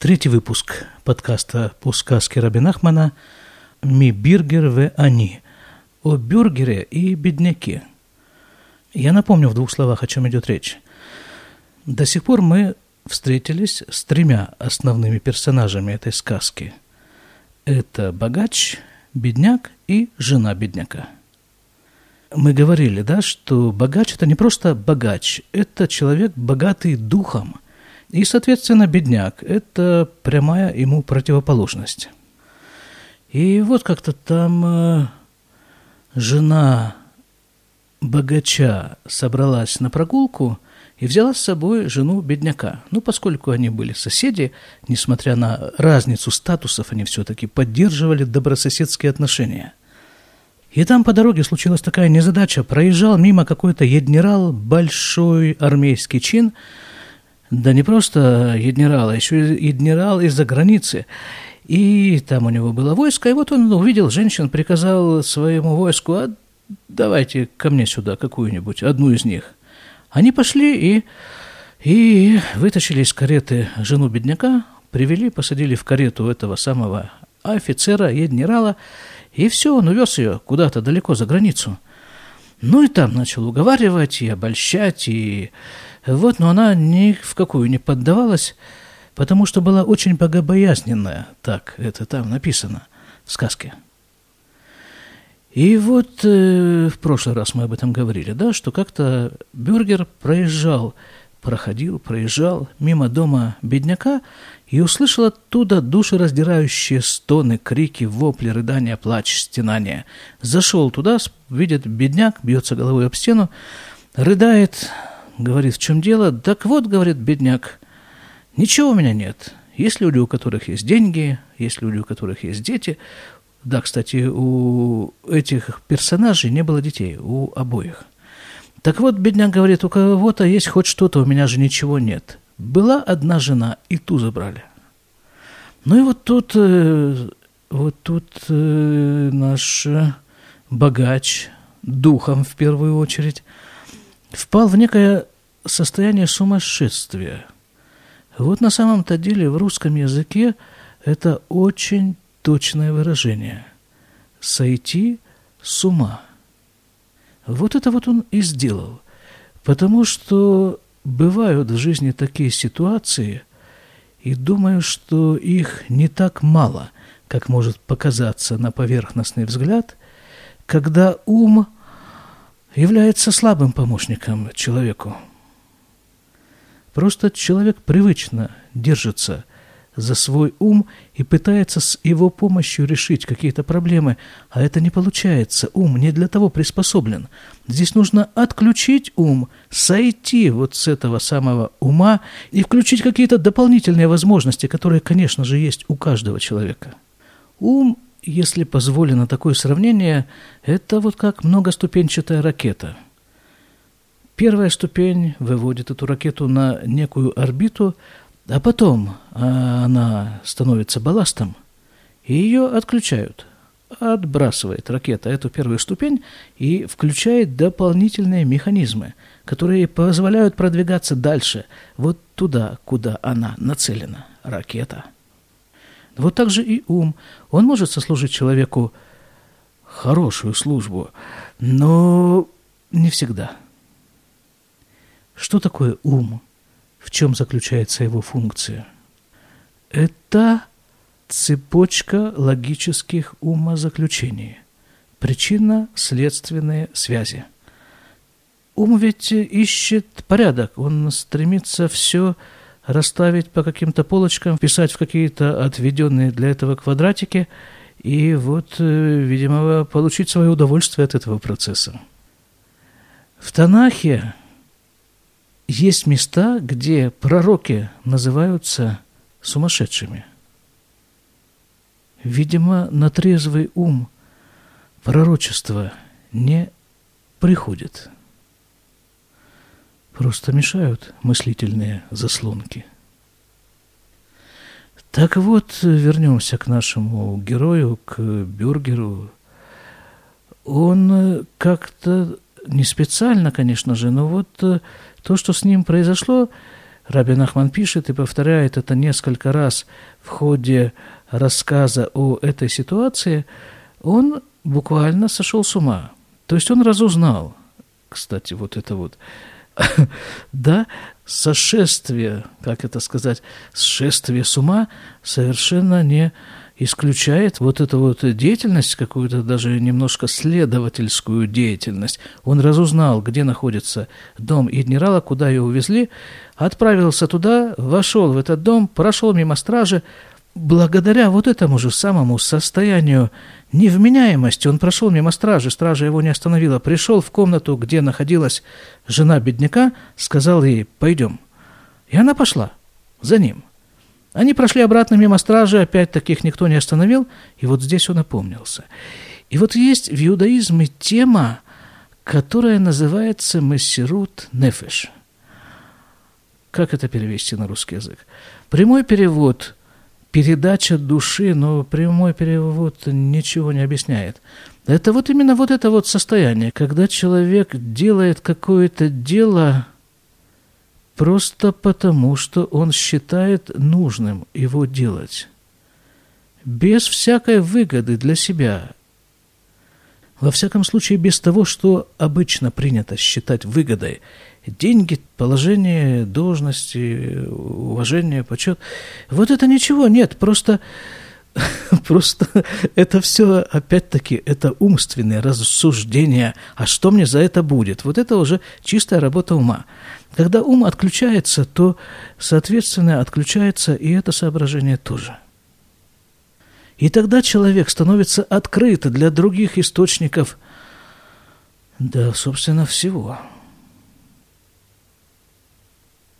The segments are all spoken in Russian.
Третий выпуск подкаста по сказке Рабинахмана «Ми биргер в они» о бюргере и бедняке. Я напомню в двух словах, о чем идет речь. До сих пор мы встретились с тремя основными персонажами этой сказки. Это богач, бедняк и жена бедняка – мы говорили, да, что богач – это не просто богач, это человек, богатый духом. И, соответственно, бедняк – это прямая ему противоположность. И вот как-то там э, жена богача собралась на прогулку и взяла с собой жену бедняка. Ну, поскольку они были соседи, несмотря на разницу статусов, они все-таки поддерживали добрососедские отношения – и там по дороге случилась такая незадача. Проезжал мимо какой-то еднерал, большой армейский чин, да не просто еднерал, а еще и еднерал из-за границы. И там у него было войско, и вот он увидел женщин, приказал своему войску, а давайте ко мне сюда какую-нибудь, одну из них. Они пошли и, и вытащили из кареты жену бедняка, привели, посадили в карету этого самого офицера, еднерала, и все, он увез ее куда-то далеко за границу. Ну и там начал уговаривать и обольщать, и вот, но она ни в какую не поддавалась, потому что была очень богобоязненная, так это там написано в сказке. И вот э, в прошлый раз мы об этом говорили, да, что как-то Бюргер проезжал, проходил, проезжал мимо дома бедняка и услышал оттуда душераздирающие стоны, крики, вопли, рыдания, плач, стенания. Зашел туда, видит бедняк, бьется головой об стену, рыдает, говорит, в чем дело? Так вот, говорит бедняк, ничего у меня нет. Есть люди, у которых есть деньги, есть люди, у которых есть дети. Да, кстати, у этих персонажей не было детей, у обоих. Так вот, бедняк говорит, у кого-то есть хоть что-то, у меня же ничего нет. Была одна жена, и ту забрали. Ну и вот тут, э, вот тут э, наш богач, духом в первую очередь, впал в некое состояние сумасшествия. Вот на самом-то деле в русском языке это очень точное выражение. Сойти с ума. Вот это вот он и сделал. Потому что бывают в жизни такие ситуации, и думаю, что их не так мало, как может показаться на поверхностный взгляд, когда ум является слабым помощником человеку. Просто человек привычно держится за свой ум и пытается с его помощью решить какие-то проблемы, а это не получается. Ум не для того приспособлен. Здесь нужно отключить ум, сойти вот с этого самого ума и включить какие-то дополнительные возможности, которые, конечно же, есть у каждого человека. Ум, если позволено такое сравнение, это вот как многоступенчатая ракета – Первая ступень выводит эту ракету на некую орбиту, а потом а, она становится балластом, и ее отключают. Отбрасывает ракета эту первую ступень и включает дополнительные механизмы, которые позволяют продвигаться дальше, вот туда, куда она нацелена, ракета. Вот так же и ум. Он может сослужить человеку хорошую службу, но не всегда. Что такое ум? В чем заключается его функция? Это цепочка логических умозаключений, причинно-следственные связи. Ум ведь ищет порядок, он стремится все расставить по каким-то полочкам, вписать в какие-то отведенные для этого квадратики и вот, э, видимо, получить свое удовольствие от этого процесса. В Танахе есть места, где пророки называются сумасшедшими. Видимо, на трезвый ум пророчество не приходит. Просто мешают мыслительные заслонки. Так вот, вернемся к нашему герою, к Бюргеру. Он как-то не специально, конечно же, но вот то, что с ним произошло, Раби Нахман пишет и повторяет это несколько раз в ходе рассказа о этой ситуации, он буквально сошел с ума. То есть он разузнал, кстати, вот это вот, да, сошествие, как это сказать, сшествие с ума совершенно не исключает вот эту вот деятельность, какую-то даже немножко следовательскую деятельность. Он разузнал, где находится дом генерала, куда ее увезли, отправился туда, вошел в этот дом, прошел мимо стражи. Благодаря вот этому же самому состоянию невменяемости он прошел мимо стражи, стража его не остановила, пришел в комнату, где находилась жена бедняка, сказал ей «пойдем». И она пошла за ним – они прошли обратно мимо стражи, опять таких никто не остановил, и вот здесь он опомнился. И вот есть в иудаизме тема, которая называется «мессирут нефеш». Как это перевести на русский язык? Прямой перевод – передача души, но прямой перевод ничего не объясняет. Это вот именно вот это вот состояние, когда человек делает какое-то дело – просто потому, что он считает нужным его делать, без всякой выгоды для себя. Во всяком случае, без того, что обычно принято считать выгодой. Деньги, положение, должности, уважение, почет. Вот это ничего нет, просто Просто это все, опять-таки, это умственные рассуждения. А что мне за это будет? Вот это уже чистая работа ума. Когда ум отключается, то, соответственно, отключается и это соображение тоже. И тогда человек становится открыт для других источников, да, собственно, всего.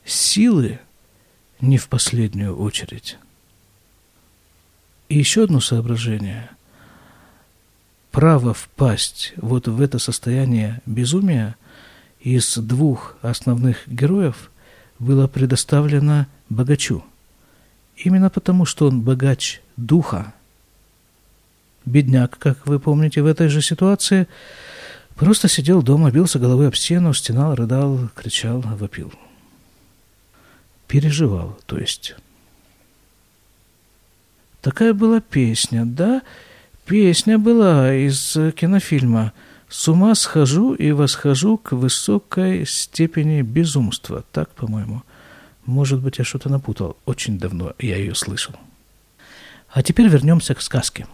Силы не в последнюю очередь. И еще одно соображение. Право впасть вот в это состояние безумия из двух основных героев было предоставлено богачу. Именно потому, что он богач духа. Бедняк, как вы помните, в этой же ситуации просто сидел дома, бился головой об стену, стенал, рыдал, кричал, вопил. Переживал, то есть... Такая была песня, да? Песня была из кинофильма «С ума схожу и восхожу к высокой степени безумства». Так, по-моему. Может быть, я что-то напутал. Очень давно я ее слышал. А теперь вернемся к сказке.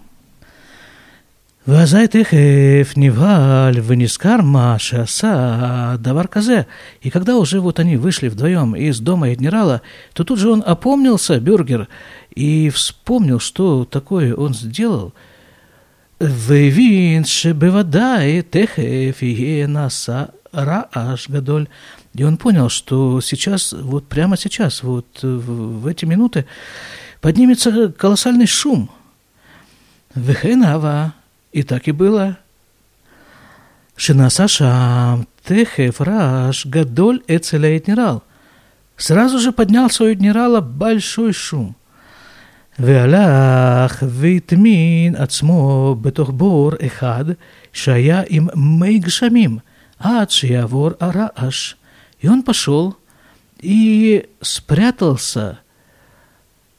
ואזי תכף ниваль ונזכר מה שעשה דבר כזה. И когда уже вот они вышли вдвоем из дома генерала, то тут же он опомнился, Бюргер, и вспомнил, что такое он сделал. והבין שבוודאי תכף יהיה נעשה רעש גדול. И он понял, что сейчас, вот прямо сейчас, вот в, в эти минуты, поднимется колоссальный шум. Вехенава, и так и было. Шинаса шам, техев раш, гадоль эцеля генерал. Сразу же поднялся у генерала большой шум. והלך והטמין עצמו בתוך בור אחד שהיה עם מי גשמים עד שיעבור הרעש. И он пошел и спрятался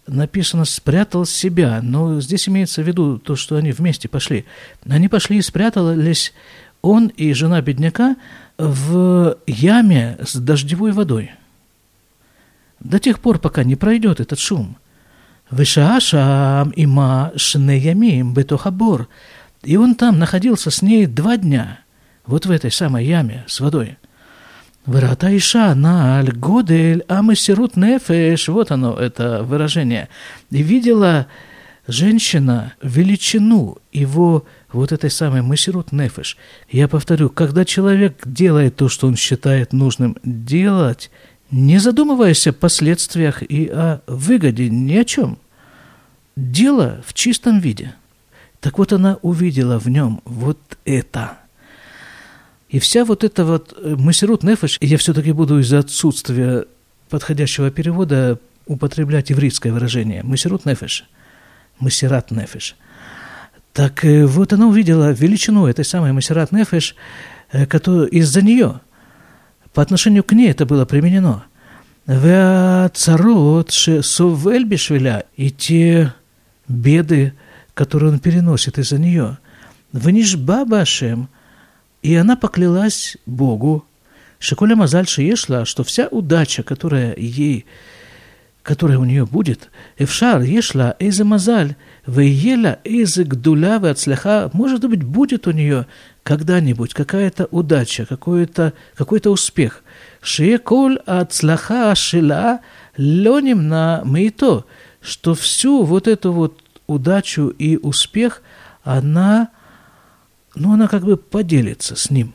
написано «спрятал себя», но здесь имеется в виду то, что они вместе пошли. Они пошли и спрятались, он и жена бедняка, в яме с дождевой водой. До тех пор, пока не пройдет этот шум. Вышаашам има шнеямим бетохабор. И он там находился с ней два дня, вот в этой самой яме с водой. Врата Иша наль годель амасирут нефеш. Вот оно, это выражение. И видела женщина величину его вот этой самой масирут нефеш. Я повторю, когда человек делает то, что он считает нужным делать, не задумываясь о последствиях и о выгоде, ни о чем. Дело в чистом виде. Так вот она увидела в нем вот это – и вся вот эта вот э, масерут нефеш, я все-таки буду из-за отсутствия подходящего перевода употреблять еврейское выражение. Масерут нефеш. Масерат нефеш. Так э, вот она увидела величину этой самой масерат нефеш, э, которую из-за нее, по отношению к ней это было применено. царот совель бишвеля и те беды, которые он переносит из-за нее. Ванишба Башем, и она поклялась Богу, Шиколя Мазаль Шиешла, что вся удача, которая ей, которая у нее будет, Эвшар Ешла Эйзе Мазаль, Вейела Эйзе Гдуля Вацляха, может быть, будет у нее когда-нибудь какая-то удача, какой-то какой успех. Шиеколь Ацлаха Шила Леним на Мейто, что всю вот эту вот удачу и успех, она, но она как бы поделится с ним.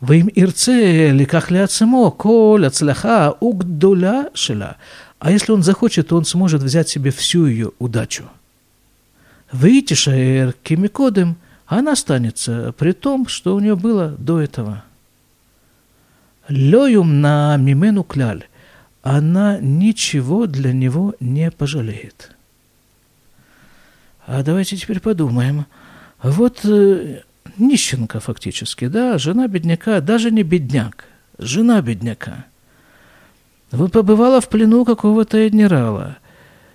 Вим ирце ликахля цимо, коля цляха, угдуля шеля. А если он захочет, то он сможет взять себе всю ее удачу. Витишаэр кимикодем, она останется, при том, что у нее было до этого. Лёюм на мимену кляль, она ничего для него не пожалеет. А давайте теперь подумаем – вот э, нищенка фактически, да, жена бедняка, даже не бедняк, жена бедняка. Вот побывала в плену какого-то адмирала,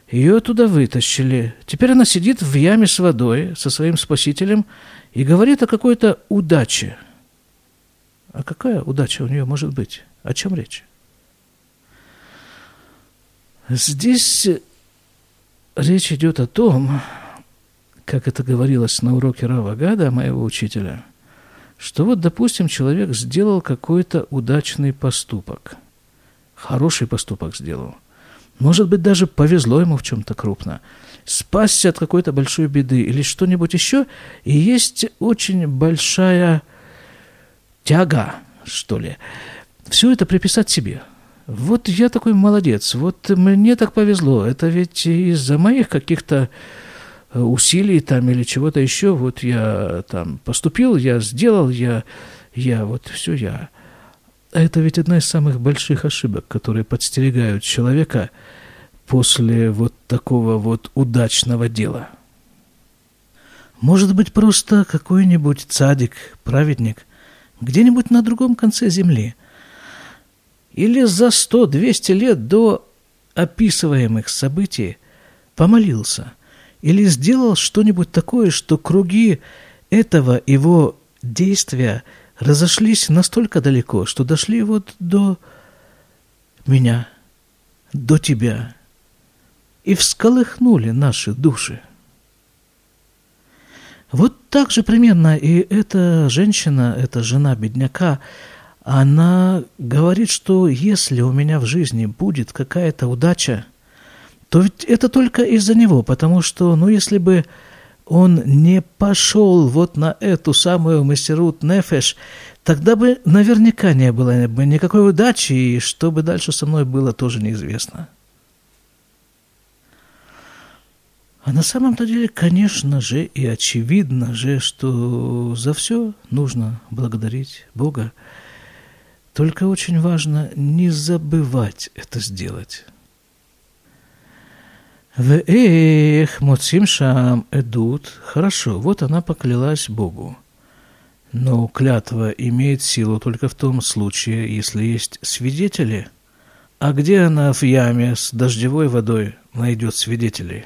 ее туда вытащили. Теперь она сидит в яме с водой со своим спасителем и говорит о какой-то удаче. А какая удача у нее может быть? О чем речь? Здесь речь идет о том, как это говорилось на уроке Рава Гада, моего учителя, что вот, допустим, человек сделал какой-то удачный поступок, хороший поступок сделал. Может быть, даже повезло ему в чем-то крупно. Спасся от какой-то большой беды или что-нибудь еще. И есть очень большая тяга, что ли, все это приписать себе. Вот я такой молодец, вот мне так повезло. Это ведь из-за моих каких-то усилий там или чего-то еще, вот я там поступил, я сделал, я, я вот все я. Это ведь одна из самых больших ошибок, которые подстерегают человека после вот такого вот удачного дела. Может быть, просто какой-нибудь цадик, праведник, где-нибудь на другом конце земли, или за сто-двести лет до описываемых событий помолился – или сделал что-нибудь такое, что круги этого его действия разошлись настолько далеко, что дошли вот до меня, до тебя, и всколыхнули наши души. Вот так же примерно и эта женщина, эта жена бедняка, она говорит, что если у меня в жизни будет какая-то удача, то ведь это только из-за него, потому что, ну, если бы он не пошел вот на эту самую мастерут Нефеш, тогда бы наверняка не было бы никакой удачи, и что бы дальше со мной было, тоже неизвестно. А на самом-то деле, конечно же, и очевидно же, что за все нужно благодарить Бога. Только очень важно не забывать это сделать. Веэх моцим шам эдут. Хорошо, вот она поклялась Богу. Но клятва имеет силу только в том случае, если есть свидетели. А где она в яме с дождевой водой найдет свидетелей?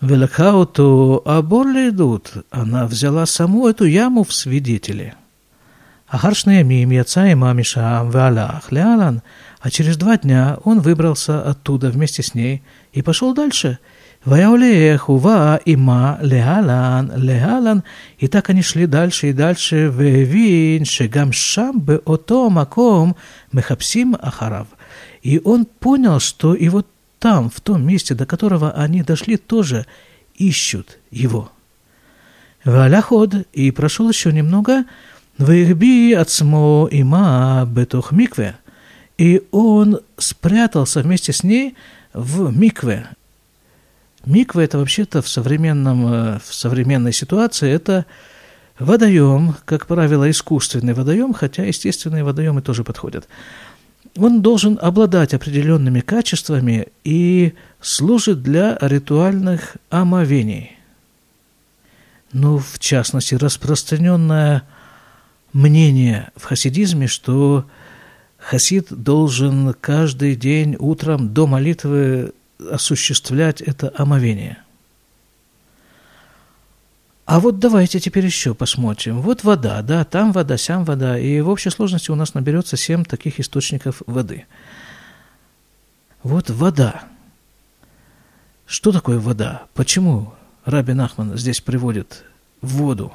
Велакауту аборли идут. Она взяла саму эту яму в свидетели. Ахаршные ямим яца има мишаам валах леалан – а через два дня он выбрался оттуда вместе с ней и пошел дальше. Ваяулех, ува, има, леалан, леалан. И так они шли дальше и дальше. Вевин, шегам шам бы ото маком мехапсим ахарав. И он понял, что и вот там, в том месте, до которого они дошли, тоже ищут его. Валяход, и прошел еще немного, Вихби ацмо има бетох микве – и он спрятался вместе с ней в микве. Микве – это вообще-то в, современном, э, в современной ситуации – это водоем, как правило, искусственный водоем, хотя естественные водоемы тоже подходят. Он должен обладать определенными качествами и служит для ритуальных омовений. Ну, в частности, распространенное мнение в хасидизме, что Хасид должен каждый день утром до молитвы осуществлять это омовение. А вот давайте теперь еще посмотрим. Вот вода, да, там вода, сям вода, и в общей сложности у нас наберется семь таких источников воды. Вот вода. Что такое вода? Почему Раби Нахман здесь приводит воду?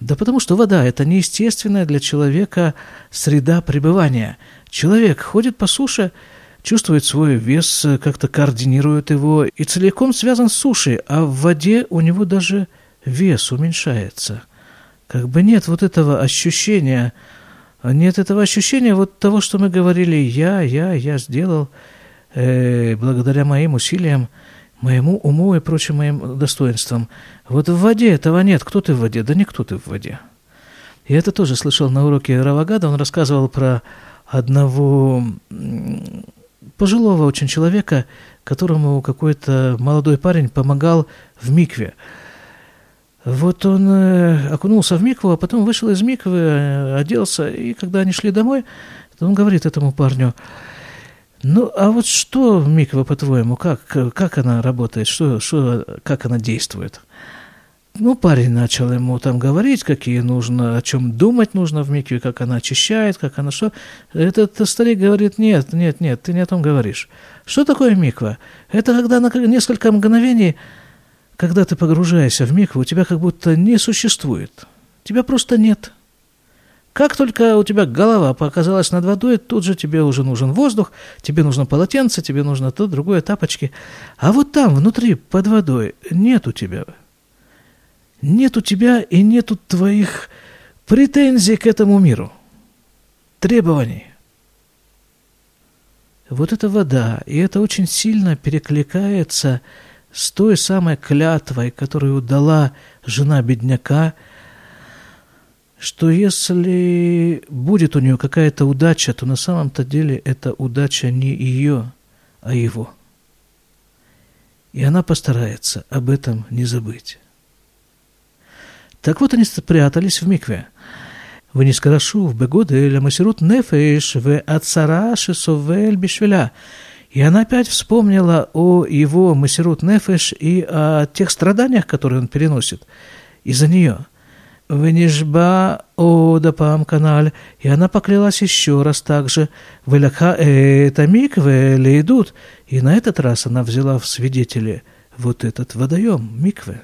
Да потому что вода – это неестественная для человека среда пребывания. Человек ходит по суше, чувствует свой вес, как-то координирует его и целиком связан с сушей, а в воде у него даже вес уменьшается. Как бы нет вот этого ощущения, нет этого ощущения вот того, что мы говорили «я, я, я сделал», э, благодаря моим усилиям – моему уму и прочим моим достоинствам. Вот в воде этого нет. Кто ты в воде? Да никто ты в воде. Я это тоже слышал на уроке Равагада. Он рассказывал про одного пожилого очень человека, которому какой-то молодой парень помогал в микве. Вот он э, окунулся в микву, а потом вышел из миквы, э, оделся, и когда они шли домой, он говорит этому парню – ну, а вот что миква, по-твоему, как, как она работает, что, что, как она действует? Ну, парень начал ему там говорить, какие нужно, о чем думать нужно в микве, как она очищает, как она что. Этот старик говорит, нет, нет, нет, ты не о том говоришь. Что такое миква? Это когда на несколько мгновений, когда ты погружаешься в микву, у тебя как будто не существует. Тебя просто нет. Как только у тебя голова показалась над водой, тут же тебе уже нужен воздух, тебе нужно полотенце, тебе нужно то, другое, тапочки. А вот там, внутри, под водой, нет у тебя. Нет у тебя и нету твоих претензий к этому миру, требований. Вот эта вода, и это очень сильно перекликается с той самой клятвой, которую дала жена бедняка – что если будет у нее какая-то удача, то на самом-то деле эта удача не ее, а его. И она постарается об этом не забыть. Так вот они спрятались в микве. ונזכרשו בגודל המסירות нефеш והצרה שסובל בשבילה. И она опять вспомнила о его масирут нефеш и о тех страданиях, которые он переносит из-за нее – Венежба Одапам каналь, и она поклялась еще раз также. Веляха э, это микве лейдут, и на этот раз она взяла в свидетели вот этот водоем, микве.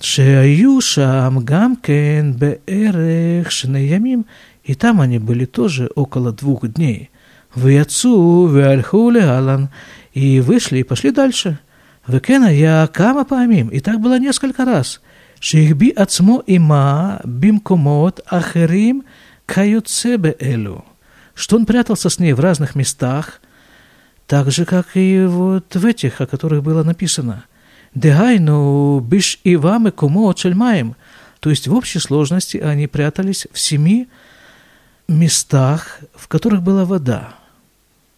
Шеаюша Амгамкен Беэрех Шнеямим, и там они были тоже около двух дней. Вяцу Вяльхули Алан, и вышли и пошли дальше. Векена я Кама Памим, и так было несколько раз – שהחביא עצמו עמה במקומות אחרים כיוצא באלו, что он прятался с ней в разных местах, так же, как и вот в этих, о которых было написано. Дегайну биш ива кумо чельмаем. То есть в общей сложности они прятались в семи местах, в которых была вода.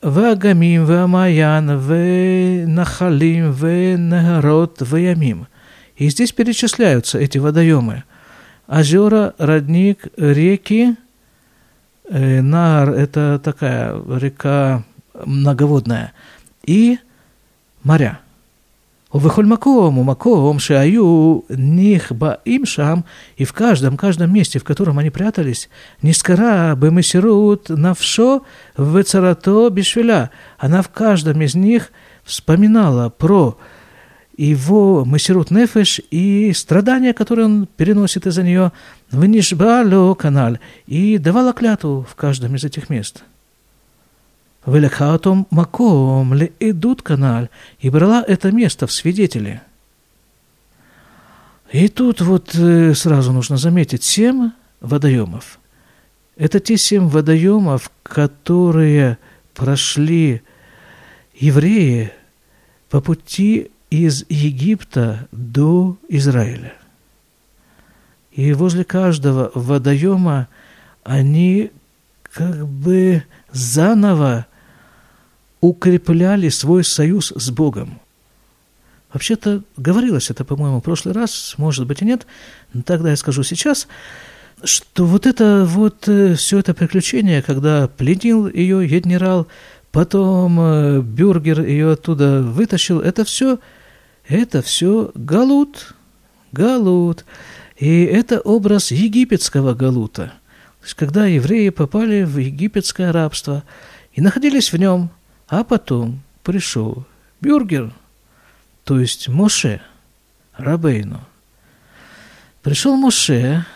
והאגמים והמעיין ונחלים ונהרות וימים. И здесь перечисляются эти водоемы. Озера, родник, реки. Э, Нар – это такая река многоводная. И моря. Увыхоль маком, маком, шаю, них баим шам, и в каждом, каждом месте, в котором они прятались, нискара бемесирут навшо вецарато бишвеля. Она в каждом из них вспоминала про его масирут нефеш и страдания, которые он переносит из-за нее, вынишбало канал, и давала клятву в каждом из этих мест. Велекхатом маком ли идут канал, и брала это место в свидетели. И тут вот э, сразу нужно заметить семь водоемов. Это те семь водоемов, которые прошли евреи по пути из Египта до Израиля. И возле каждого водоема они как бы заново укрепляли свой союз с Богом. Вообще-то говорилось это, по-моему, в прошлый раз, может быть и нет, но тогда я скажу сейчас. что вот это вот э, все это приключение, когда пленил ее генерал, потом э, Бюргер ее оттуда вытащил, это все, это все галут, галут. И это образ египетского галута. То есть, когда евреи попали в египетское рабство и находились в нем, а потом пришел Бюргер, то есть Моше, Рабейну. Пришел Моше,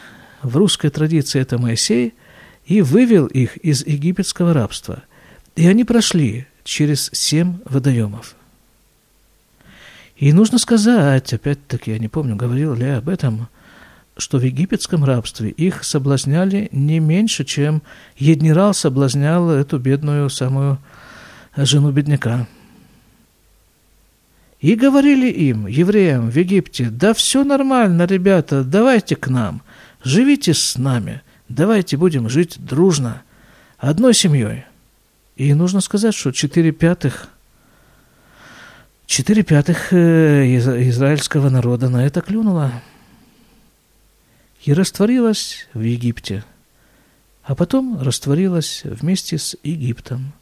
в русской традиции это Моисей, и вывел их из египетского рабства. И они прошли через семь водоемов. И нужно сказать, опять-таки, я не помню, говорил ли я об этом, что в египетском рабстве их соблазняли не меньше, чем Еднирал соблазнял эту бедную самую жену бедняка. И говорили им, евреям в Египте, да все нормально, ребята, давайте к нам, живите с нами, давайте будем жить дружно, одной семьей. И нужно сказать, что четыре пятых, Четыре пятых э, израильского народа на это клюнуло и растворилась в Египте, а потом растворилась вместе с Египтом,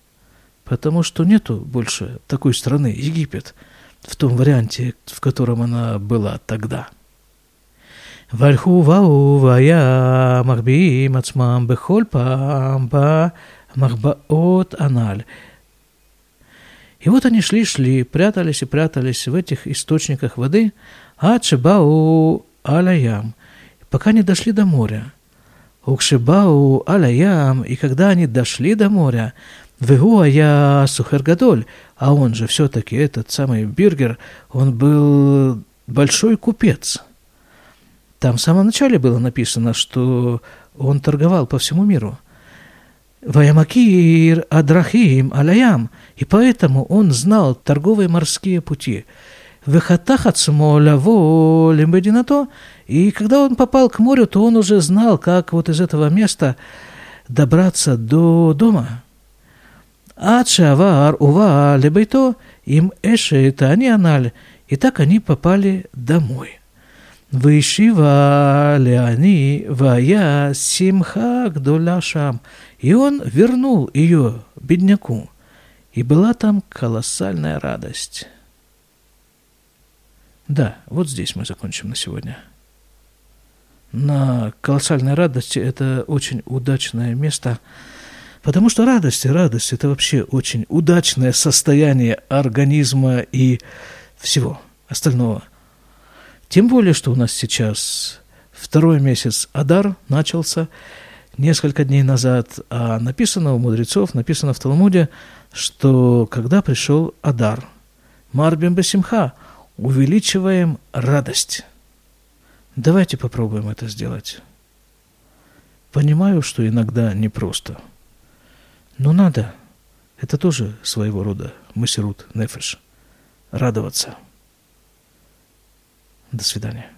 потому что нету больше такой страны Египет в том варианте, в котором она была тогда. Вальху вау вая махби мацмам бехоль пам махбаот аналь и вот они шли-шли, прятались и прятались в этих источниках воды, ад шибау алаям, пока не дошли до моря. Укшибау алаям, и когда они дошли до моря, Вегу я Сухаргадоль, а он же все-таки этот самый Биргер, он был большой купец. Там в самом начале было написано, что он торговал по всему миру. Ваямакир Адрахим аляям и поэтому он знал торговые морские пути. Вехатахат Смолаво Лембединато, и когда он попал к морю, то он уже знал, как вот из этого места добраться до дома. Ачавар Ува Лебейто, им Эше это они аналь, и так они попали домой. Вышива Леони Вая Симха Гдоля Шам. И он вернул ее бедняку. И была там колоссальная радость. Да, вот здесь мы закончим на сегодня. На колоссальной радости это очень удачное место – Потому что радость, радость – это вообще очень удачное состояние организма и всего остального. Тем более, что у нас сейчас второй месяц Адар начался несколько дней назад, а написано у мудрецов, написано в Талмуде, что когда пришел Адар, Марбим Басимха, увеличиваем радость. Давайте попробуем это сделать. Понимаю, что иногда непросто – но надо. Это тоже своего рода мысерут нефеш. Радоваться. До свидания.